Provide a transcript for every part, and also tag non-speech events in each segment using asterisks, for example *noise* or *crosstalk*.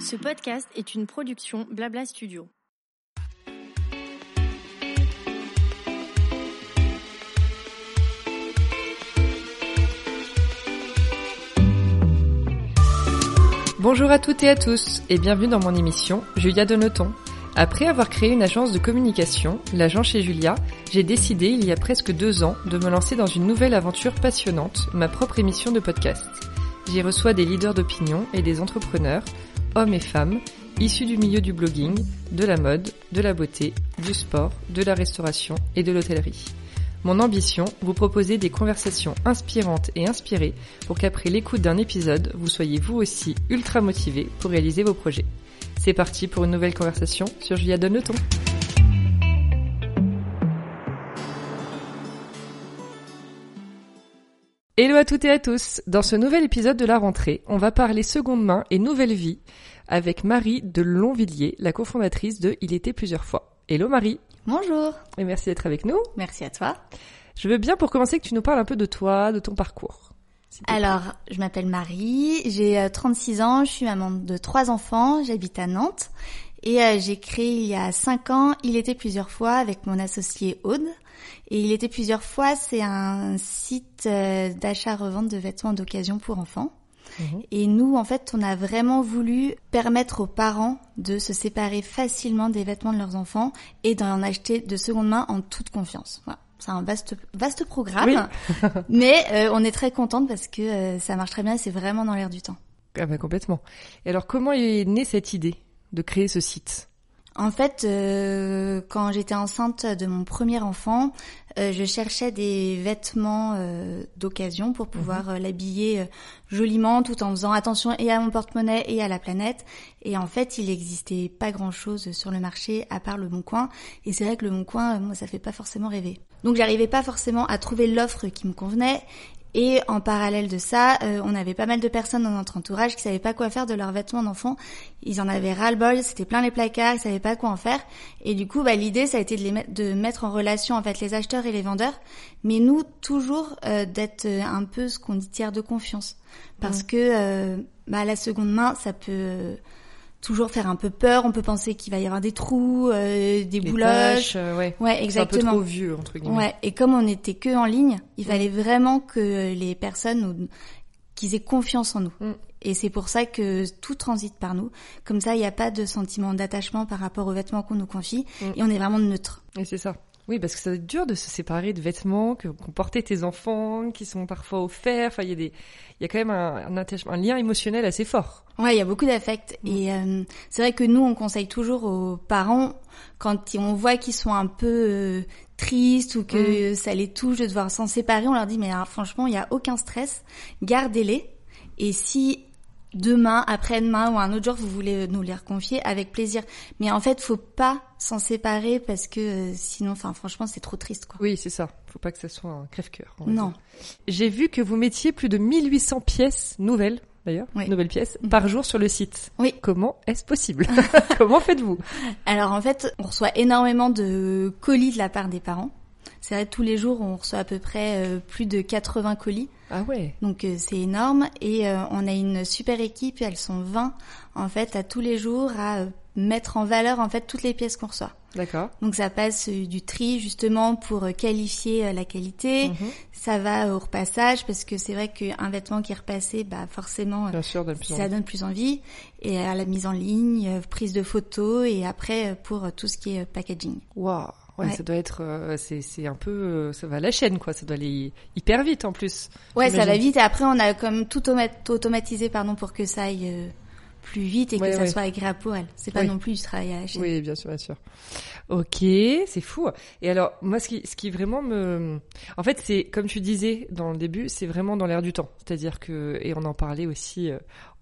Ce podcast est une production Blabla Studio. Bonjour à toutes et à tous et bienvenue dans mon émission Julia Donoton. Après avoir créé une agence de communication, l'agent chez Julia, j'ai décidé il y a presque deux ans de me lancer dans une nouvelle aventure passionnante, ma propre émission de podcast. J'y reçois des leaders d'opinion et des entrepreneurs, hommes et femmes, issus du milieu du blogging, de la mode, de la beauté, du sport, de la restauration et de l'hôtellerie. Mon ambition, vous proposer des conversations inspirantes et inspirées pour qu'après l'écoute d'un épisode, vous soyez vous aussi ultra motivé pour réaliser vos projets. C'est parti pour une nouvelle conversation sur Julia Donne le ton. Hello à toutes et à tous. Dans ce nouvel épisode de la rentrée, on va parler seconde main et nouvelle vie avec Marie de Longvilliers, la cofondatrice de Il était plusieurs fois. Hello Marie. Bonjour. Et merci d'être avec nous. Merci à toi. Je veux bien pour commencer que tu nous parles un peu de toi, de ton parcours. Alors, je m'appelle Marie, j'ai 36 ans, je suis maman de trois enfants, j'habite à Nantes et euh, j'ai créé il y a 5 ans Il était plusieurs fois avec mon associé Aude. Et Il était plusieurs fois, c'est un site euh, d'achat-revente de vêtements d'occasion pour enfants. Mhm. Et nous, en fait, on a vraiment voulu permettre aux parents de se séparer facilement des vêtements de leurs enfants et d'en acheter de seconde main en toute confiance. Voilà. C'est un vaste, vaste programme, *laughs* mais euh, on est très contente parce que euh, ça marche très bien et c'est vraiment dans l'air du temps. Ah bah complètement. Et alors, comment est née cette idée de créer ce site? En fait, euh, quand j'étais enceinte de mon premier enfant, euh, je cherchais des vêtements euh, d'occasion pour pouvoir mhm. l'habiller joliment tout en faisant attention et à mon porte-monnaie et à la planète. Et en fait, il n'existait pas grand-chose sur le marché à part le Bon Coin. Et c'est vrai que le Bon Coin, moi, ça fait pas forcément rêver. Donc, j'arrivais pas forcément à trouver l'offre qui me convenait. Et en parallèle de ça, euh, on avait pas mal de personnes dans notre entourage qui savaient pas quoi faire de leurs vêtements d'enfants. Ils en avaient ras-le-bol, c'était plein les placards, ils savaient pas quoi en faire. Et du coup, bah, l'idée, ça a été de, les mettre, de mettre en relation en fait les acheteurs et les vendeurs, mais nous toujours euh, d'être euh, un peu ce qu'on dit tiers de confiance, parce que bah, la seconde main, ça peut toujours faire un peu peur. On peut penser qu'il va y avoir des trous, euh, des bouloches. Euh, ouais. ouais, exactement. Un peu trop vieux entre guillemets. Ouais. Et comme on n'était que en ligne, il fallait vraiment que les personnes nous, qu'ils aient confiance en nous. Mm. Et c'est pour ça que tout transite par nous. Comme ça, il n'y a pas de sentiment d'attachement par rapport aux vêtements qu'on nous confie. Mm. Et on est vraiment neutre. Et c'est ça. Oui, parce que ça dur de se séparer de vêtements que qu'ont porté tes enfants, qui sont parfois offerts. Enfin, il y a des, il y a quand même un, un, un lien émotionnel assez fort. Ouais, il y a beaucoup d'affect. Mm. Et euh, c'est vrai que nous, on conseille toujours aux parents quand on voit qu'ils sont un peu euh, tristes ou que mm. ça les touche de devoir s'en séparer, on leur dit mais franchement, il y a aucun stress, gardez-les. Et si demain, après-demain ou un autre jour, vous voulez nous les reconfier avec plaisir. Mais en fait, faut pas s'en séparer parce que euh, sinon, enfin, franchement, c'est trop triste, quoi. Oui, c'est ça. Faut pas que ça soit un crève-cœur. Non. J'ai vu que vous mettiez plus de 1800 pièces nouvelles, d'ailleurs, nouvelles pièces, mm. par jour sur le site. Oui. Comment est-ce possible *laughs* *laughs* Comment faites-vous Alors, en fait, on reçoit énormément de colis de la part des parents. C'est vrai, tous les jours, on reçoit à peu près euh, plus de 80 colis. Ah ouais. Donc euh, c'est énorme et euh, on a une super équipe, elles sont 20 en fait à tous les jours à mettre en valeur en fait toutes les pièces qu'on reçoit. D'accord. Donc ça passe du tri justement pour qualifier la qualité. Mhm. Ça va au repassage parce que c'est vrai qu'un vêtement qui est repassé, bah forcément, ça donne plus envie. Et à la mise en ligne, prise de photos et après pour tout ce qui est packaging. Waouh. Ouais, ça doit être, euh, c'est, c'est un peu, euh, ça va à la chaîne, quoi. Ça doit aller hyper vite en plus. Ouais, ça va vite. Et après, on a comme tout automatisé, pardon, pour que ça aille euh, plus vite et que ça soit agréable pour elle. C'est pas non plus du travail à la chaîne. Oui, bien sûr, bien sûr. Ok, c'est fou. Et alors, moi, ce qui, ce qui vraiment me, en fait, c'est comme tu disais dans le début, c'est vraiment dans l'air du temps. C'est-à-dire que, et on en parlait aussi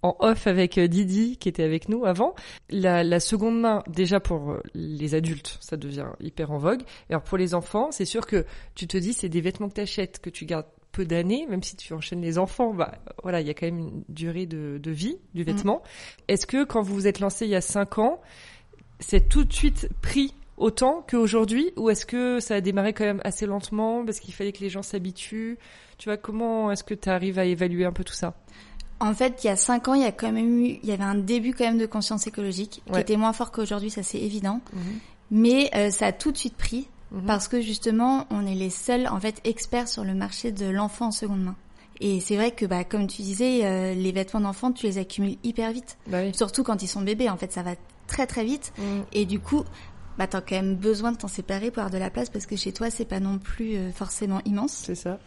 en off avec euh, Didi qui était avec nous avant. La, la, seconde main, déjà pour euh, les adultes, ça devient hyper en vogue. Et alors pour les enfants, c'est sûr que tu te dis c'est des vêtements que tu achètes, que tu gardes peu d'années, même si tu enchaînes les enfants, bah voilà, il y a quand même une durée de, de vie du vêtement. Mm. Est-ce que quand vous vous êtes lancé il y a cinq ans, c'est tout de suite pris autant qu'aujourd'hui ou est-ce que ça a démarré quand même assez lentement parce qu'il fallait que les gens s'habituent? Tu vois, comment est-ce que tu arrives à évaluer un peu tout ça? En fait, il y a cinq ans, il y a quand même eu, il y avait un début quand même de conscience écologique qui Ouais. était moins fort qu'aujourd'hui, ça c'est évident. Mhm. Mais euh, ça a tout de suite pris Mhm. parce que justement, on est les seuls en fait experts sur le marché de l'enfant en seconde main. Et c'est vrai que, bah, comme tu disais, euh, les vêtements d'enfant, tu les accumules hyper vite. Bah oui. Surtout quand ils sont bébés, en fait, ça va très très vite. Mhm. Et du coup, bah, t'as quand même besoin de t'en séparer pour avoir de la place parce que chez toi, c'est pas non plus euh, forcément immense. C'est ça.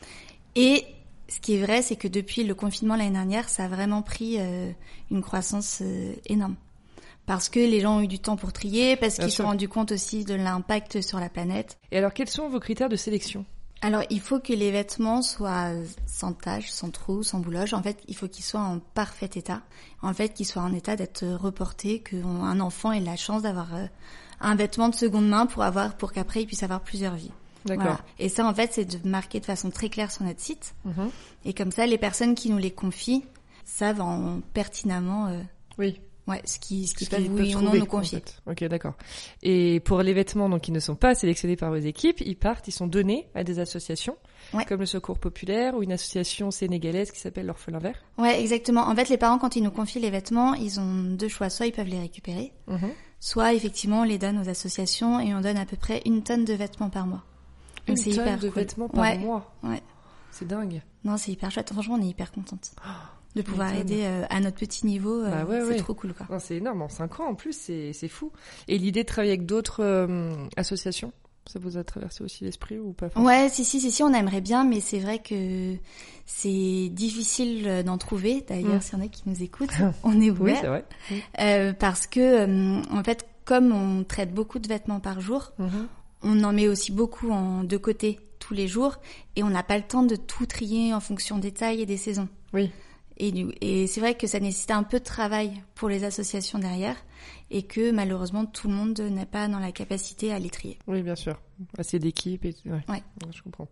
Et ce qui est vrai, c'est que depuis le confinement l'année dernière, ça a vraiment pris euh, une croissance euh, énorme. Parce que les gens ont eu du temps pour trier, parce qu'ils se sont rendus compte aussi de l'impact sur la planète. Et alors, quels sont vos critères de sélection? Alors, il faut que les vêtements soient sans taches, sans trous, sans bouloges. En fait, il faut qu'ils soient en parfait état. En fait, qu'ils soient en état d'être reportés, qu'un enfant ait la chance d'avoir euh, un vêtement de seconde main pour avoir, pour qu'après il puisse avoir plusieurs vies. D'accord. Voilà. Et ça, en fait, c'est de marquer de façon très claire sur notre site. Mhm. Et comme ça, les personnes qui nous les confient savent en pertinemment euh, Oui. Ouais, ce qui ce Ce peuvent oui non nous en confier. fait. Ok, d'accord. Et pour les vêtements donc qui ne sont pas sélectionnés par vos équipes, ils partent, ils sont donnés à des associations, Ouais. comme le Secours Populaire ou une association sénégalaise qui s'appelle l'Orphelin Vert. Ouais, exactement. En fait, les parents, quand ils nous confient les vêtements, ils ont deux choix. Soit ils peuvent les récupérer, Mhm. soit effectivement on les donne aux associations et on donne à peu près une tonne de vêtements par mois. Une Donc c'est tonne hyper de cool. vêtements par ouais, mois. Ouais. C'est dingue. Non, c'est hyper chouette. Franchement, on est hyper contente de pouvoir aider euh, à notre petit niveau. euh, Bah ouais, c'est ouais. trop cool, quoi. C'est énorme. En 5 ans, en plus, c'est fou. Et l'idée de travailler avec d'autres euh, associations, ça vous a traversé aussi l'esprit ou pas Ouais, si, si, si, si, on aimerait bien, mais c'est vrai que c'est difficile d'en trouver. D'ailleurs, Mm. s'il y en a qui nous écoutent, *laughs* on est Oui, ouvert. c'est vrai. Euh, parce que, en fait, comme on traite beaucoup de vêtements par jour, Mhm. on en met aussi beaucoup en de côté tous les jours et on n'a pas le temps de tout trier en fonction des tailles et des saisons. Oui. Et, c'est vrai que ça nécessite un peu de travail pour les associations derrière et que malheureusement tout le monde n'est pas dans la capacité à les trier. Oui, bien sûr. Assez d'équipes et ouais. Ouais. Je comprends.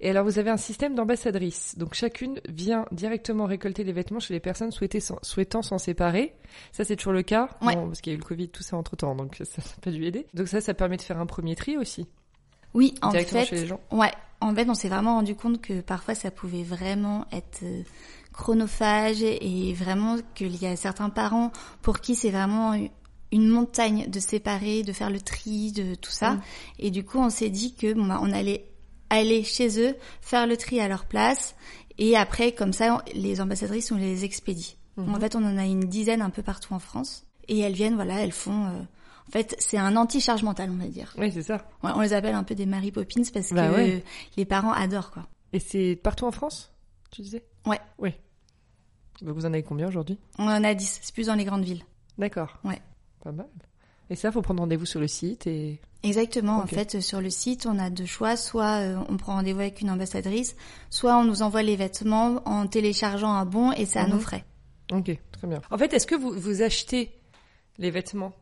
Et alors, vous avez un système d'ambassadrices. Donc, chacune vient directement récolter les vêtements chez les personnes souhaitant s'en séparer. Ça, c'est toujours le cas. Ouais. Bon, parce qu'il y a eu le Covid, tout ça entre temps, donc ça n'a pas dû aider. Donc ça, ça permet de faire un premier tri aussi. Oui, en fait, chez les gens. Ouais, en fait, on s'est vraiment rendu compte que parfois ça pouvait vraiment être euh, chronophage et vraiment qu'il y a certains parents pour qui c'est vraiment une montagne de séparer, de faire le tri, de tout ça. Mm. Et du coup, on s'est dit que bon, bah, on allait aller chez eux, faire le tri à leur place et après, comme ça, les ambassadrices, on les expédie. Mhm. En fait, on en a une dizaine un peu partout en France et elles viennent, voilà, elles font. euh, en fait, c'est un anti-charge mentale, on va dire. Oui, c'est ça. On les appelle un peu des Mary Poppins parce Bah que ouais. les parents adorent quoi. Et c'est partout en France, tu disais? Ouais. Oui. Donc vous en avez combien aujourd'hui? On en a 10, c'est plus dans les grandes villes. D'accord. Ouais. Pas mal. Et ça, faut prendre rendez-vous sur le site et... Exactement, en fait, sur le site, on a deux choix, soit euh, on prend rendez-vous avec une ambassadrice, soit on nous envoie les vêtements en téléchargeant un bon et c'est à Mhm. nos frais. Ok, très bien. En fait, est-ce que vous, vous achetez les vêtements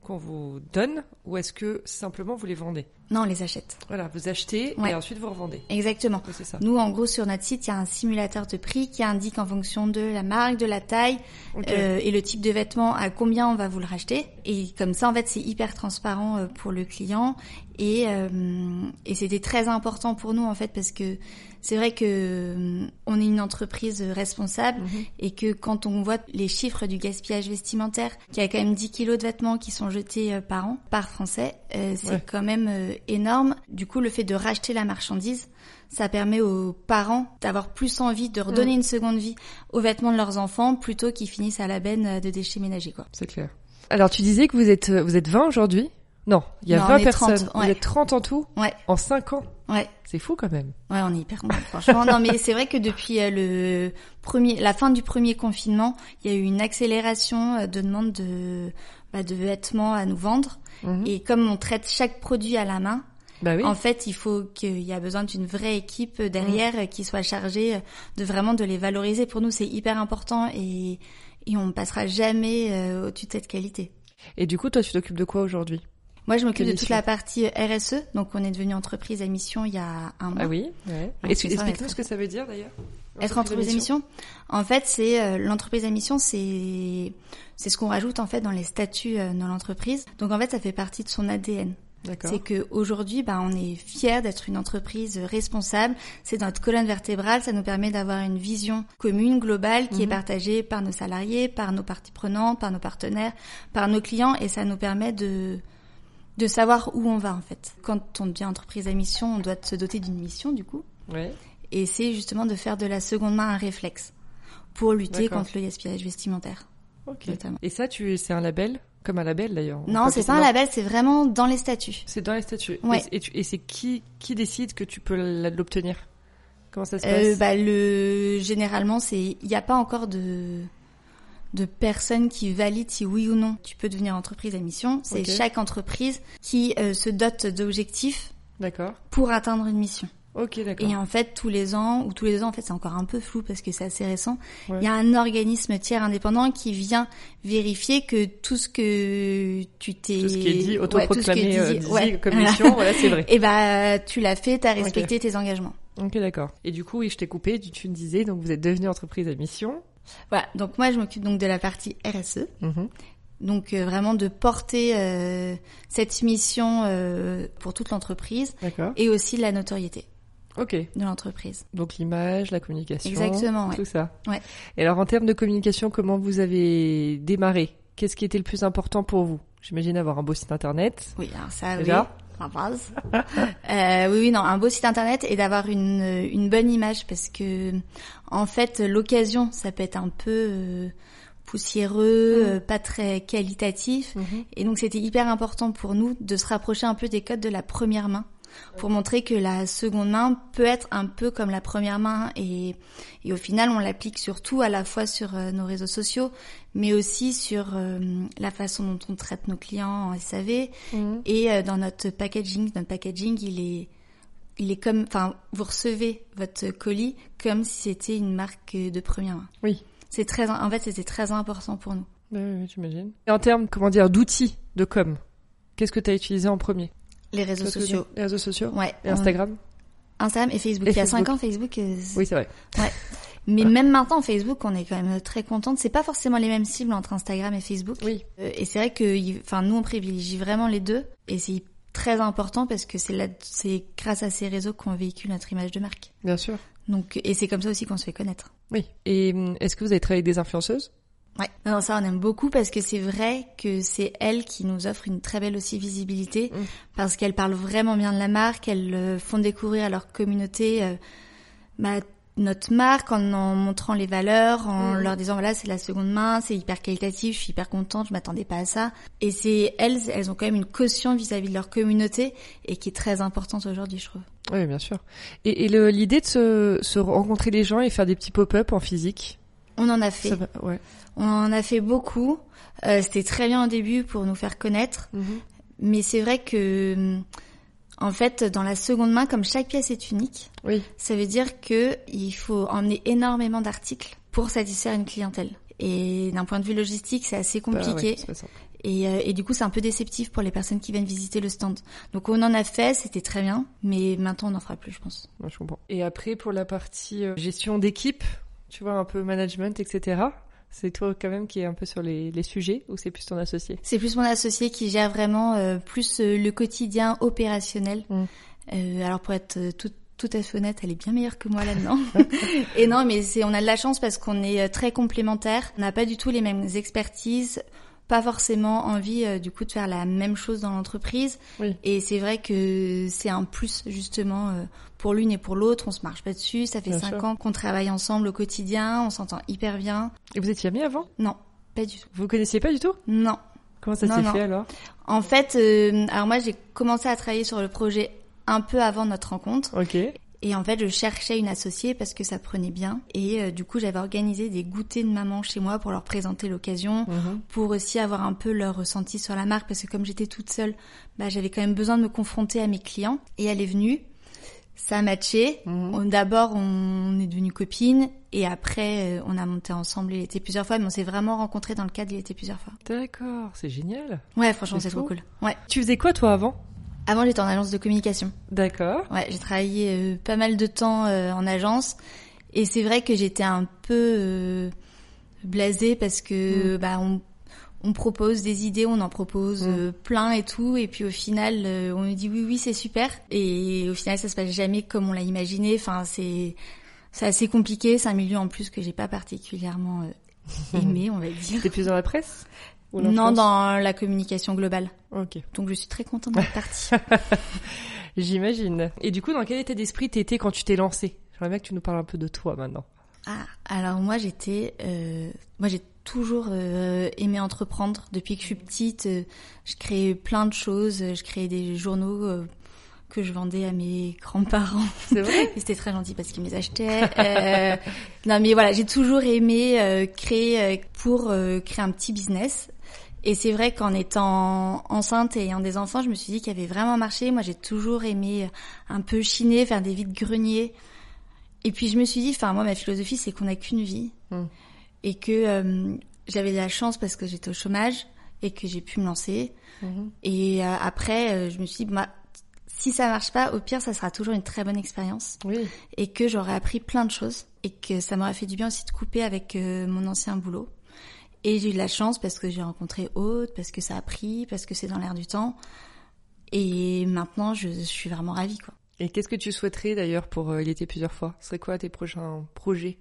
qu'on vous donne ou est-ce que simplement vous les vendez? Non, on les achète. Voilà, vous achetez Ouais. et ensuite vous revendez. Exactement. C'est ça. Nous, en gros, sur notre site, il y a un simulateur de prix qui indique en fonction de la marque, de la taille euh, et le type de vêtement à combien on va vous le racheter. Et comme ça, en fait, c'est hyper transparent euh, pour le client. Et, euh, et c'était très important pour nous, en fait, parce que c'est vrai que euh, on est une entreprise responsable Mhm. et que quand on voit les chiffres du gaspillage vestimentaire, qu'il y a quand même 10 kilos de vêtements qui sont jetés euh, par an, par Français, euh, c'est Ouais. quand même euh, énorme. Du coup, le fait de racheter la marchandise, ça permet aux parents d'avoir plus envie de redonner une seconde vie aux vêtements de leurs enfants plutôt qu'ils finissent à la benne euh, de déchets ménagers. Quoi. C'est clair. Alors, tu disais que vous êtes, vous êtes 20 aujourd'hui Non, il y a Non, 20 on est 30, personnes. ouais. Vous êtes 30 en tout Ouais, en 5 ans. ouais. C'est fou quand même. Ouais, on est hyper contents, franchement. Non, mais c'est vrai que depuis euh, le premier, la fin du premier confinement, il y a eu une accélération euh, de demande de, bah, de vêtements à nous vendre. Mhm. Et comme on traite chaque produit à la main, Bah oui. en fait, il faut qu'il y a besoin d'une vraie équipe derrière euh, qui soit chargée euh, de vraiment de les valoriser. Pour nous, c'est hyper important et, et on passera jamais euh, au-dessus de cette qualité. Et du coup, toi, tu t'occupes de quoi aujourd'hui? Moi, je m'occupe de toute la partie euh, RSE. Donc, on est devenu entreprise à mission il y a un mois. Ah oui. Ouais. Explique-nous ce que ça veut dire d'ailleurs. Être entreprise à mission, en fait, c'est euh, l'entreprise à mission, c'est c'est ce qu'on rajoute en fait dans les statuts euh, dans l'entreprise. Donc en fait, ça fait partie de son ADN. D'accord. C'est que aujourd'hui, bah, on est fier d'être une entreprise responsable. C'est notre colonne vertébrale. Ça nous permet d'avoir une vision commune, globale, qui est Mhm. partagée par nos salariés, par nos parties prenantes, par nos partenaires, par nos clients, et ça nous permet de de savoir où on va en fait. Quand on devient entreprise à mission, on doit se doter d'une mission du coup, Ouais. et c'est justement de faire de la seconde main un réflexe pour lutter contre le gaspillage vestimentaire. Notamment. Et ça, tu, c'est un label, comme un label d'ailleurs. Non, c'est pas un label, c'est vraiment dans les statuts. C'est dans les statuts. Ouais. Et, et tu- et c'est qui qui décide que tu peux l'obtenir? Comment ça se Euh, passe? bah, le généralement c'est il n'y a pas encore de de personnes qui valident si oui ou non tu peux devenir entreprise à mission. C'est chaque entreprise qui euh, se dote d'objectifs D'accord. pour atteindre une mission. Ok, d'accord. Et en fait tous les ans ou tous les ans en fait c'est encore un peu flou parce que c'est assez récent. Il y a un organisme tiers indépendant qui vient vérifier que tout ce que tu t'es Tout ce qui est dit, autoproclamé, euh, ouais. comme mission, *laughs* voilà, c'est vrai. Et bah tu l'as fait, t'as respecté tes engagements. Ok, d'accord. Et du coup, oui, je t'ai coupé. Tu, tu me disais, donc vous êtes devenu entreprise à mission. Voilà, donc moi je m'occupe donc de la partie RSE. Mhm. Donc euh, vraiment de porter euh, cette mission euh, pour toute l'entreprise et aussi la notoriété Ok. de l'entreprise. Donc l'image, la communication. Exactement, ouais. Tout ça. Ouais. Et alors, en termes de communication, comment vous avez démarré? Qu'est-ce qui était le plus important pour vous? J'imagine avoir un beau site internet. Oui, alors ça Déjà oui, base. *laughs* euh, oui, oui, non, un beau site internet et d'avoir une, une bonne image parce que en fait l'occasion ça peut être un peu euh, poussiéreux, Mm. euh, pas très qualitatif. Mhm. Et donc c'était hyper important pour nous de se rapprocher un peu des codes de la première main pour montrer que la seconde main peut être un peu comme la première main et, et au final on l'applique surtout à la fois sur euh, nos réseaux sociaux mais aussi sur euh, la façon dont on traite nos clients en SAV Mhm. et euh, dans notre packaging. Notre packaging il est il est comme, enfin, vous recevez votre colis comme si c'était une marque de première main. Oui. C'est très, en fait, c'était très important pour nous. Oui, oui, j'imagine. Et en termes, comment dire, d'outils de com, qu'est-ce que tu as utilisé en premier? Les réseaux sociaux. Les réseaux sociaux? Ouais. Et Instagram? Instagram et Facebook. Et Il y a Facebook. cinq ans, Facebook. euh, Oui, c'est vrai. *laughs* Mais même maintenant, Facebook, on est quand même très contente. C'est pas forcément les mêmes cibles entre Instagram et Facebook. Oui. Euh, Et c'est vrai que, enfin, nous, on privilégie vraiment les deux. Et c'est très important parce que c'est là, c'est grâce à ces réseaux qu'on véhicule notre image de marque. Bien sûr. Donc, et c'est comme ça aussi qu'on se fait connaître. Oui. Et hum, est-ce que vous avez travaillé avec des influenceuses? Ouais. Non, ça, on aime beaucoup parce que c'est vrai que c'est elles qui nous offrent une très belle aussi visibilité Mm. parce qu'elles parlent vraiment bien de la marque, elles euh, font découvrir à leur communauté euh, bah, notre marque en en montrant les valeurs, en Mm. leur disant voilà c'est la seconde main, c'est hyper qualitatif, je suis hyper contente, je m'attendais pas à ça. Et c'est elles, elles ont quand même une caution vis-à-vis de leur communauté et qui est très importante aujourd'hui, je trouve. Oui, bien sûr. Et, l'idée de se, se rencontrer les gens et faire des petits pop-up en physique? On en a fait, ça va- Ouais. On en a fait beaucoup. Euh, C'était très bien au début pour nous faire connaître. Mais c'est vrai que, hum, en fait, dans la seconde main, comme chaque pièce est unique, Oui. ça veut dire que il faut emmener énormément d'articles pour satisfaire une clientèle. Et d'un point de vue logistique, c'est assez Bah, ouais, compliqué. simple. et, euh, et du coup, c'est un peu déceptif pour les personnes qui viennent visiter le stand. Donc, on en a fait, c'était très bien, mais maintenant, on n'en fera plus, je pense. Ouais, je comprends. Et après, pour la partie euh, gestion d'équipe, tu vois, un peu management, etc. C'est toi quand même qui est un peu sur les, les sujets ou c'est plus ton associé? C'est plus mon associé qui gère vraiment euh, plus euh, le quotidien opérationnel. Mm. Euh, alors pour être tout, tout à fait honnête, elle est bien meilleure que moi là-dedans. *laughs* Et non, mais c'est on a de la chance parce qu'on est très complémentaires. On n'a pas du tout les mêmes expertises, pas forcément envie euh, du coup de faire la même chose dans l'entreprise. Oui. Et c'est vrai que c'est un plus justement euh, pour l'une et pour l'autre. On se marche pas dessus. Ça fait Bien cinq sûr. ans qu'on travaille ensemble au quotidien. On s'entend hyper bien. Et vous étiez amis avant? Non, pas du tout. Vous connaissiez pas du tout? Non. Comment ça s'est fait alors? En fait, euh, alors moi j'ai commencé à travailler sur le projet un peu avant notre rencontre Ok. Et en fait je cherchais une associée parce que ça prenait bien et euh, du coup j'avais organisé des goûters de maman chez moi pour leur présenter l'occasion, Mhm. pour aussi avoir un peu leur ressenti sur la marque parce que comme j'étais toute seule, bah, j'avais quand même besoin de me confronter à mes clients et elle est venue. Ça a matché. Mhm. D'abord, on est devenues copines et après, euh, on a monté ensemble. Il était plusieurs fois, mais on s'est vraiment rencontrés dans le cadre. Il était plusieurs fois. D'accord, c'est génial. Ouais, franchement, C'est trop cool. Ouais. Tu faisais quoi toi avant? Avant, j'étais en agence de communication. D'accord. Ouais, j'ai travaillé euh, pas mal de temps euh, en agence et c'est vrai que j'étais un peu euh, blasée parce que bah on on propose des idées, on en propose Mm. plein et tout, et puis au final, on nous dit oui, oui, c'est super, et au final, ça se passe jamais comme on l'a imaginé. Enfin, c'est c'est assez compliqué. C'est un milieu en plus que j'ai pas particulièrement *laughs* aimé, on va dire. T'es plus dans la presse? Ou Non, dans la communication globale. Ok. Donc je suis très contente d'être partie. *laughs* J'imagine. Et du coup, dans quel état d'esprit t'étais quand tu t'es lancé J'aimerais bien que tu nous parles un peu de toi maintenant. Ah, alors moi j'étais, euh, moi j'ai toujours euh, aimé entreprendre depuis que je suis petite. euh, je créais plein de choses, je créais des journaux euh, que je vendais à mes grands-parents. C'est vrai? *laughs* C'était très gentil parce qu'ils me les achetaient. Euh, non mais voilà, j'ai toujours aimé euh, créer pour euh, créer un petit business. Et c'est vrai qu'en étant enceinte et ayant des enfants, je me suis dit qu'il y avait vraiment marché. Moi, j'ai toujours aimé euh, un peu chiner, faire des vides greniers. Et puis je me suis dit, enfin moi, ma philosophie, c'est qu'on n'a qu'une vie Mm. et que euh, j'avais de la chance parce que j'étais au chômage et que j'ai pu me lancer. Mhm. Et euh, après, euh, je me suis dit, bah, si ça marche pas, au pire, ça sera toujours une très bonne expérience Oui. et que j'aurais appris plein de choses et que ça m'aurait fait du bien aussi de couper avec mon ancien boulot. Et j'ai eu de la chance parce que j'ai rencontré Aude, parce que ça a pris, parce que c'est dans l'air du temps. Et maintenant, je, je suis vraiment ravie, quoi. Et qu'est-ce que tu souhaiterais d'ailleurs pour euh, Il était plusieurs fois? Ce serait quoi tes prochains projets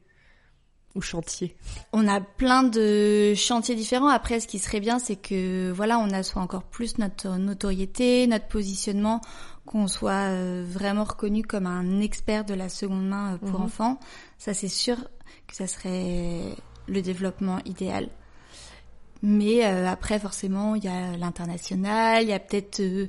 ou chantiers? On a plein de chantiers différents. Après, ce qui serait bien, c'est que voilà, on assoit encore plus notre notoriété, notre positionnement, qu'on soit euh, vraiment reconnu comme un expert de la seconde main euh, pour Mhm. enfants. Ça, c'est sûr que ça serait le développement idéal. Mais euh, après, forcément, il y a l'international, il y a peut-être euh,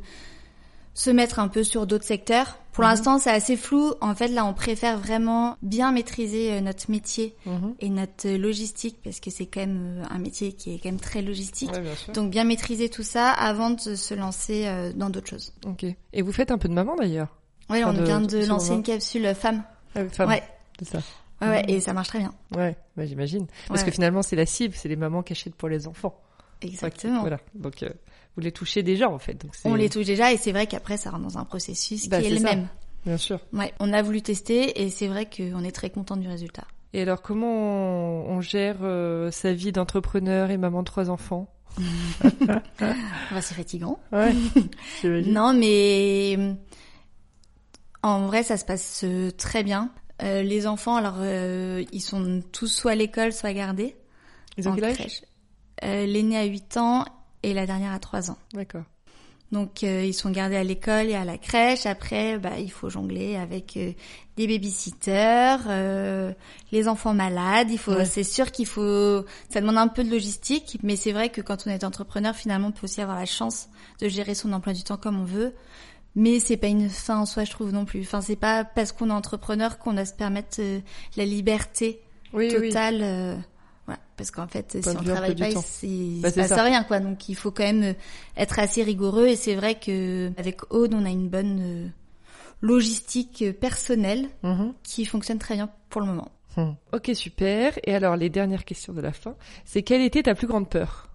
se mettre un peu sur d'autres secteurs. Pour Mhm. l'instant, c'est assez flou. En fait, là, on préfère vraiment bien maîtriser euh, notre métier et notre logistique parce que c'est quand même un métier qui est quand même très logistique. Ouais, bien. Donc bien maîtriser tout ça avant de se lancer dans d'autres choses. Ok. Et vous faites un peu de maman d'ailleurs? Enfin, on de- vient de- lancer une capsule femme. Ah oui, femme. Ouais. C'est ça. Ouais, ouais, Mhm. et ça marche très bien. Ouais, bah, j'imagine. Parce Ouais. que finalement, c'est la cible, c'est les mamans achètent pour les enfants. Exactement. Voilà. Donc, euh, vous les touchez déjà en fait. Donc On les touche déjà et c'est vrai qu'après ça rentre dans un processus Bah, qui est le ça. même. Bien sûr. Ouais, on a voulu tester et c'est vrai qu'on est très content du résultat. Et alors, comment on, gère euh, sa vie d'entrepreneur et maman de trois enfants? *laughs* Bah, c'est fatigant. Ouais. *laughs* Non, mais en vrai, ça se passe euh, très bien. Euh, les enfants, alors, euh, ils sont tous soit à l'école, soit gardés. Ils ont quel âge crèche. Euh, L'aîné a 8 ans et la dernière a 3 ans. D'accord. Donc euh, ils sont gardés à l'école et à la crèche. Après, bah, il faut jongler avec euh, des babysitters, euh, les enfants malades. Il faut, Ouais. c'est sûr qu'il faut, ça demande un peu de logistique, mais c'est vrai que quand on est entrepreneur, finalement, on peut aussi avoir la chance de gérer son emploi du temps comme on veut. Mais c'est pas une fin en soi, je trouve non plus. Enfin, c'est pas parce qu'on est entrepreneur qu'on doit se permettre euh, la liberté Oui, oui. totale. euh, voilà. Parce qu'en fait, si on travaille pas, c'est Bah, il se passe ça. rien, quoi. Donc, il faut quand même euh, être assez rigoureux. Et c'est vrai que avec Aude, on a une bonne euh, logistique personnelle Mhm. qui fonctionne très bien pour le moment. Hmm. Ok, super. Et alors, les dernières questions de la fin, c'est quelle était ta plus grande peur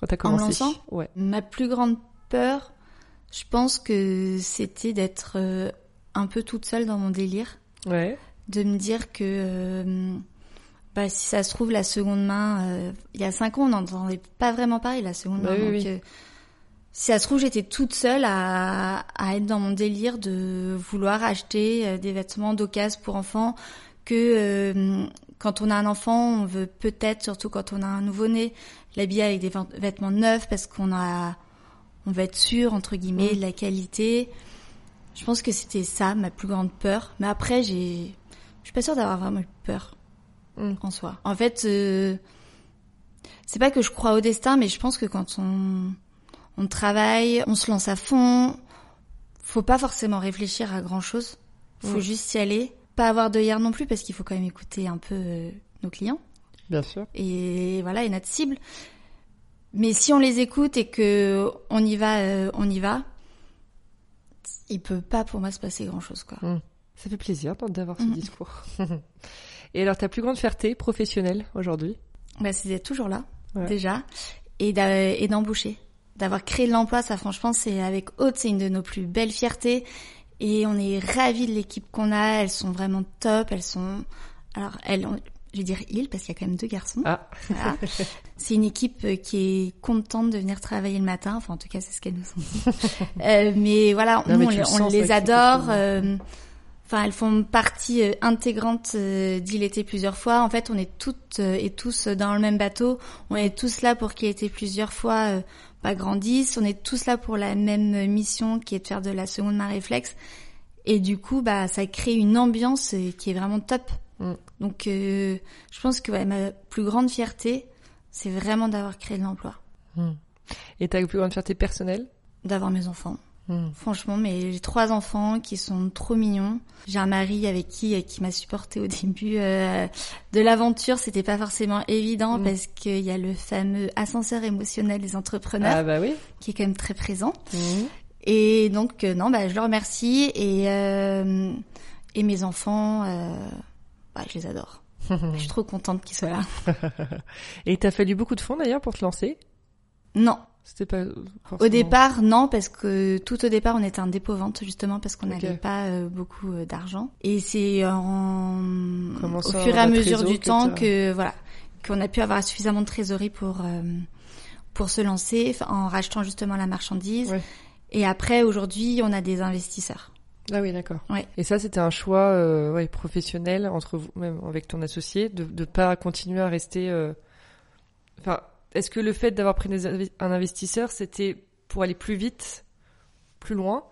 quand t'as En me commencé? lançant? Ouais. Ma plus grande peur, je pense que c'était d'être euh, un peu toute seule dans mon délire. Ouais. de me dire que euh, bah, si ça se trouve la seconde main euh, il y a cinq ans on n'entendait pas vraiment parler la seconde Bah main oui, donc oui. euh, si ça se trouve j'étais toute seule à, à être dans mon délire de vouloir acheter des vêtements d'occasion pour enfants que quand on a un enfant on veut peut-être surtout quand on a un nouveau-né l'habiller avec des vêt- vêtements neufs parce qu'on a on veut être sûr entre guillemets Mm. de la qualité je pense que c'était ça ma plus grande peur mais après j'ai je suis pas sûre d'avoir vraiment eu peur Mm. en soi. En fait, euh, c'est pas que je crois au destin, mais je pense que quand on, on travaille, on se lance à fond, faut pas forcément réfléchir à grand chose. Faut Mm. juste y aller. Pas avoir d'œillère non plus, parce qu'il faut quand même écouter un peu euh, nos clients Bien sûr. et voilà et notre cible. Mais si on les écoute et que on y va, euh, on y va. Il peut pas pour moi se passer grand chose quoi. Ça fait plaisir d'avoir ce Mhm. discours. *laughs* Et alors, ta plus grande fierté professionnelle aujourd'hui? Bah, c'est d'être toujours là, Ouais. déjà, et d'embaucher. D'avoir créé de l'emploi, ça franchement, c'est avec Haute, c'est une de nos plus belles fiertés. Et on est ravis de l'équipe qu'on a, elles sont vraiment top, elles sont... Alors, elles, je vais dire il parce qu'il y a quand même deux garçons. Ah. Voilà. *laughs* C'est une équipe euh, qui est contente de venir travailler le matin. Enfin, en tout cas, c'est ce qu'elles nous ont dit. *laughs* Euh, mais voilà, Non, nous, mais on, les- le on adore. euh, Enfin, elles font partie euh, intégrante d'Il était plusieurs fois. En fait, on est toutes et tous dans le même bateau. On est tous là pour qu'il était plusieurs fois pas grandisse. On est tous là pour la même mission qui est de faire de la seconde main réflexe. Et du coup, bah, ça crée une ambiance qui est vraiment top. Mm. Donc, euh, je pense que ouais, ma plus grande fierté, c'est vraiment d'avoir créé de l'emploi, Hmm. Et ta plus grande fierté personnelle d'avoir mes enfants. Hmm. Franchement, mais j'ai trois enfants qui sont trop mignons. J'ai un mari avec qui euh, qui m'a supporté au *laughs* début euh, de l'aventure. C'était pas forcément évident Mm. parce qu'il y a le fameux ascenseur émotionnel des entrepreneurs Ah bah oui. qui est quand même très présent. Et donc euh, non, bah je le remercie et et mes enfants, bah, je les adore. *laughs* Je suis trop contente qu'ils soient là. Et t'as fallu beaucoup de fonds d'ailleurs pour te lancer? Non, C'était pas Au forcément- départ, non, parce que tout au départ, on était un dépôt-vente, justement, parce qu'on n'avait pas euh, beaucoup euh, d'argent. Et c'est en... Au fur et à mesure du que temps que, voilà, qu'on a pu avoir suffisamment de trésorerie pour, euh, pour se lancer, en rachetant justement la marchandise. Ouais. Et après, aujourd'hui, on a des investisseurs. Ah oui, d'accord. Ouais. Et ça, c'était un choix euh, ouais, professionnel entre vous, même avec ton associé, de ne pas continuer à rester. euh, Enfin, est-ce que le fait d'avoir pris des un investisseur, c'était pour aller plus vite, plus loin,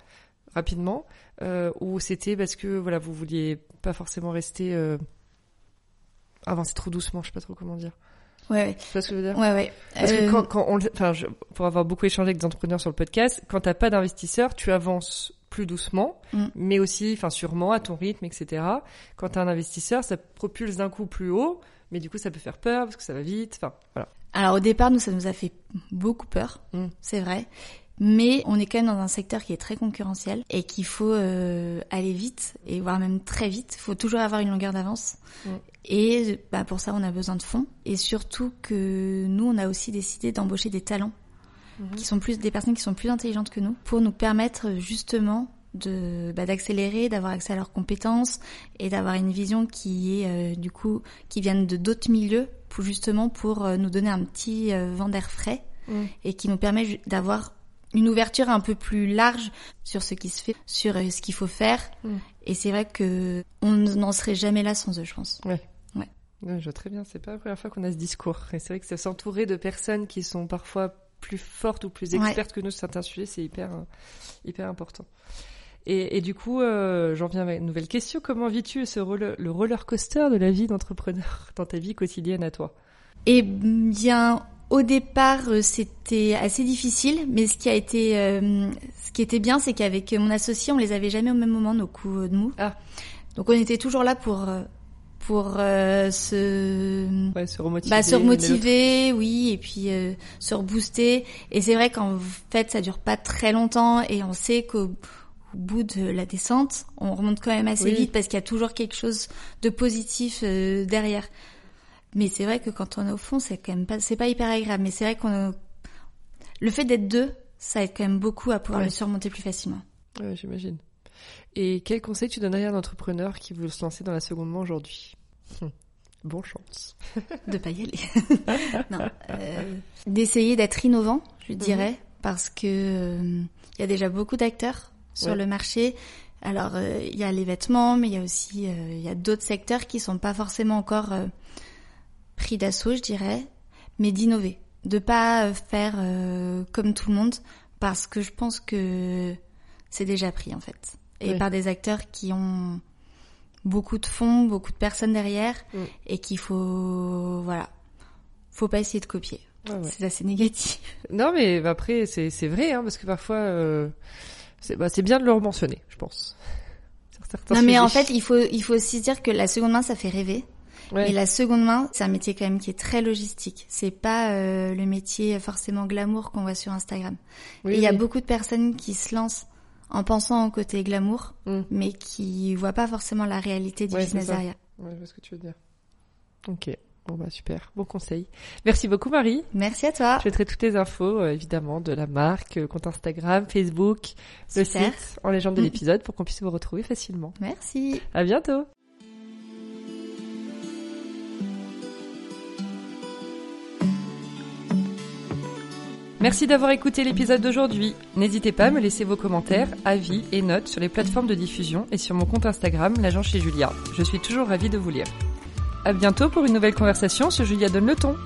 rapidement, euh, ou c'était parce que voilà, vous vouliez pas forcément rester euh, avancer trop doucement, je sais pas trop comment dire. Ouais, Tu vois ce que je veux dire? Ouais, ouais. Parce que Euh, quand, quand on, enfin, je- pour avoir beaucoup échangé avec des entrepreneurs sur le podcast, quand t'as pas d'investisseur, tu avances plus doucement, Mm. mais aussi, enfin, sûrement à ton rythme, etc. Quand t'as un investisseur, ça propulse d'un coup plus haut, mais du coup, ça peut faire peur parce que ça va vite. Enfin, voilà. Alors au départ, nous, ça nous a fait beaucoup peur, Mm. c'est vrai. Mais on est quand même dans un secteur qui est très concurrentiel et qu'il faut euh, aller vite et voire même très vite. Il faut toujours avoir une longueur d'avance. Mm. Et bah, pour ça, on a besoin de fonds. Et surtout que nous, on a aussi décidé d'embaucher des talents Mhm. qui sont plus des personnes qui sont plus intelligentes que nous pour nous permettre justement de bah, d'accélérer, d'avoir accès à leurs compétences et d'avoir une vision qui est euh, du coup qui viennent de d'autres milieux pour justement pour euh, nous donner un petit euh, vent d'air frais Mm. et qui nous permet d'avoir une ouverture un peu plus large sur ce qui se fait, sur ce qu'il faut faire. Mm. Et c'est vrai que on n'en serait jamais là sans eux, je pense. Ouais, je vois très bien. C'est pas la première fois qu'on a ce discours. Et c'est vrai que c'est s'entourer de personnes qui sont parfois plus fortes ou plus Ouais. expertes que nous sur certains sujets, c'est hyper, euh, hyper important. Et, et du coup, euh, j'en viens à une nouvelle question. Comment vis-tu ce roller, le roller coaster de la vie d'entrepreneur *laughs* dans ta vie quotidienne à toi? Eh bien, au départ, euh, c'était assez difficile, mais ce qui a été, euh, ce qui était bien, c'est qu'avec mon associé, on les avait jamais au même moment nos coups de mou. Ah. Donc on était toujours là pour pour euh, se Ouais, se remotiver. bah, se remotiver, oui, et puis euh, se rebooster. Et c'est vrai qu'en fait, ça dure pas très longtemps, et on sait qu'au au bout de la descente, on remonte quand même assez Oui. vite parce qu'il y a toujours quelque chose de positif euh, derrière. Mais c'est vrai que quand on est au fond, c'est quand même pas, c'est pas hyper agréable. Mais c'est vrai qu'on, le fait d'être deux, ça aide quand même beaucoup à pouvoir Ouais. le surmonter plus facilement. Ouais, j'imagine. Et quel conseil tu donnerais à un entrepreneur qui veut se lancer dans la seconde main aujourd'hui? Hum, Bonne chance. *laughs* de pas y aller. *laughs* non, euh, d'essayer d'être innovant, je Mhm. dirais, parce que euh, il y a déjà beaucoup d'acteurs sur Ouais. le marché. Alors euh, il y a les vêtements, mais il y a aussi euh, il y a d'autres secteurs qui sont pas forcément encore euh, pris d'assaut, je dirais, mais d'innover, de pas euh, faire euh, comme tout le monde, parce que je pense que c'est déjà pris en fait, et par des acteurs qui ont beaucoup de fonds, beaucoup de personnes derrière, Mm. et qu'il faut voilà, faut pas essayer de copier. Ouais, ouais. C'est assez négatif. *laughs* Non, mais après, c'est c'est vrai, hein, parce que parfois, euh, c'est bah, c'est bien de le mentionner, je pense. *laughs* Certains non mais en fait, il faut il faut aussi dire que la seconde main ça fait rêver. Ouais. Mais la seconde main, c'est un métier quand même qui est très logistique. C'est pas euh, le métier forcément glamour qu'on voit sur Instagram. Oui, Et il y a beaucoup de personnes qui se lancent en pensant au côté glamour, Mm. mais qui voient pas forcément la réalité du Ouais, business derrière. Ouais, je vois ce que tu veux dire. Ok, bon bah super, bon conseil. Merci beaucoup Marie. Merci à toi. Je mettrai toutes les infos, euh, évidemment, de la marque, euh, compte Instagram, Facebook, le site, en légende de Mm. l'épisode, pour qu'on puisse vous retrouver facilement. Merci. À bientôt Merci d'avoir écouté l'épisode d'aujourd'hui. N'hésitez pas à me laisser vos commentaires, avis et notes sur les plateformes de diffusion et sur mon compte Instagram, l'agent chez Julia. Je suis toujours ravie de vous lire. À bientôt pour une nouvelle conversation sur Julia Donne le ton.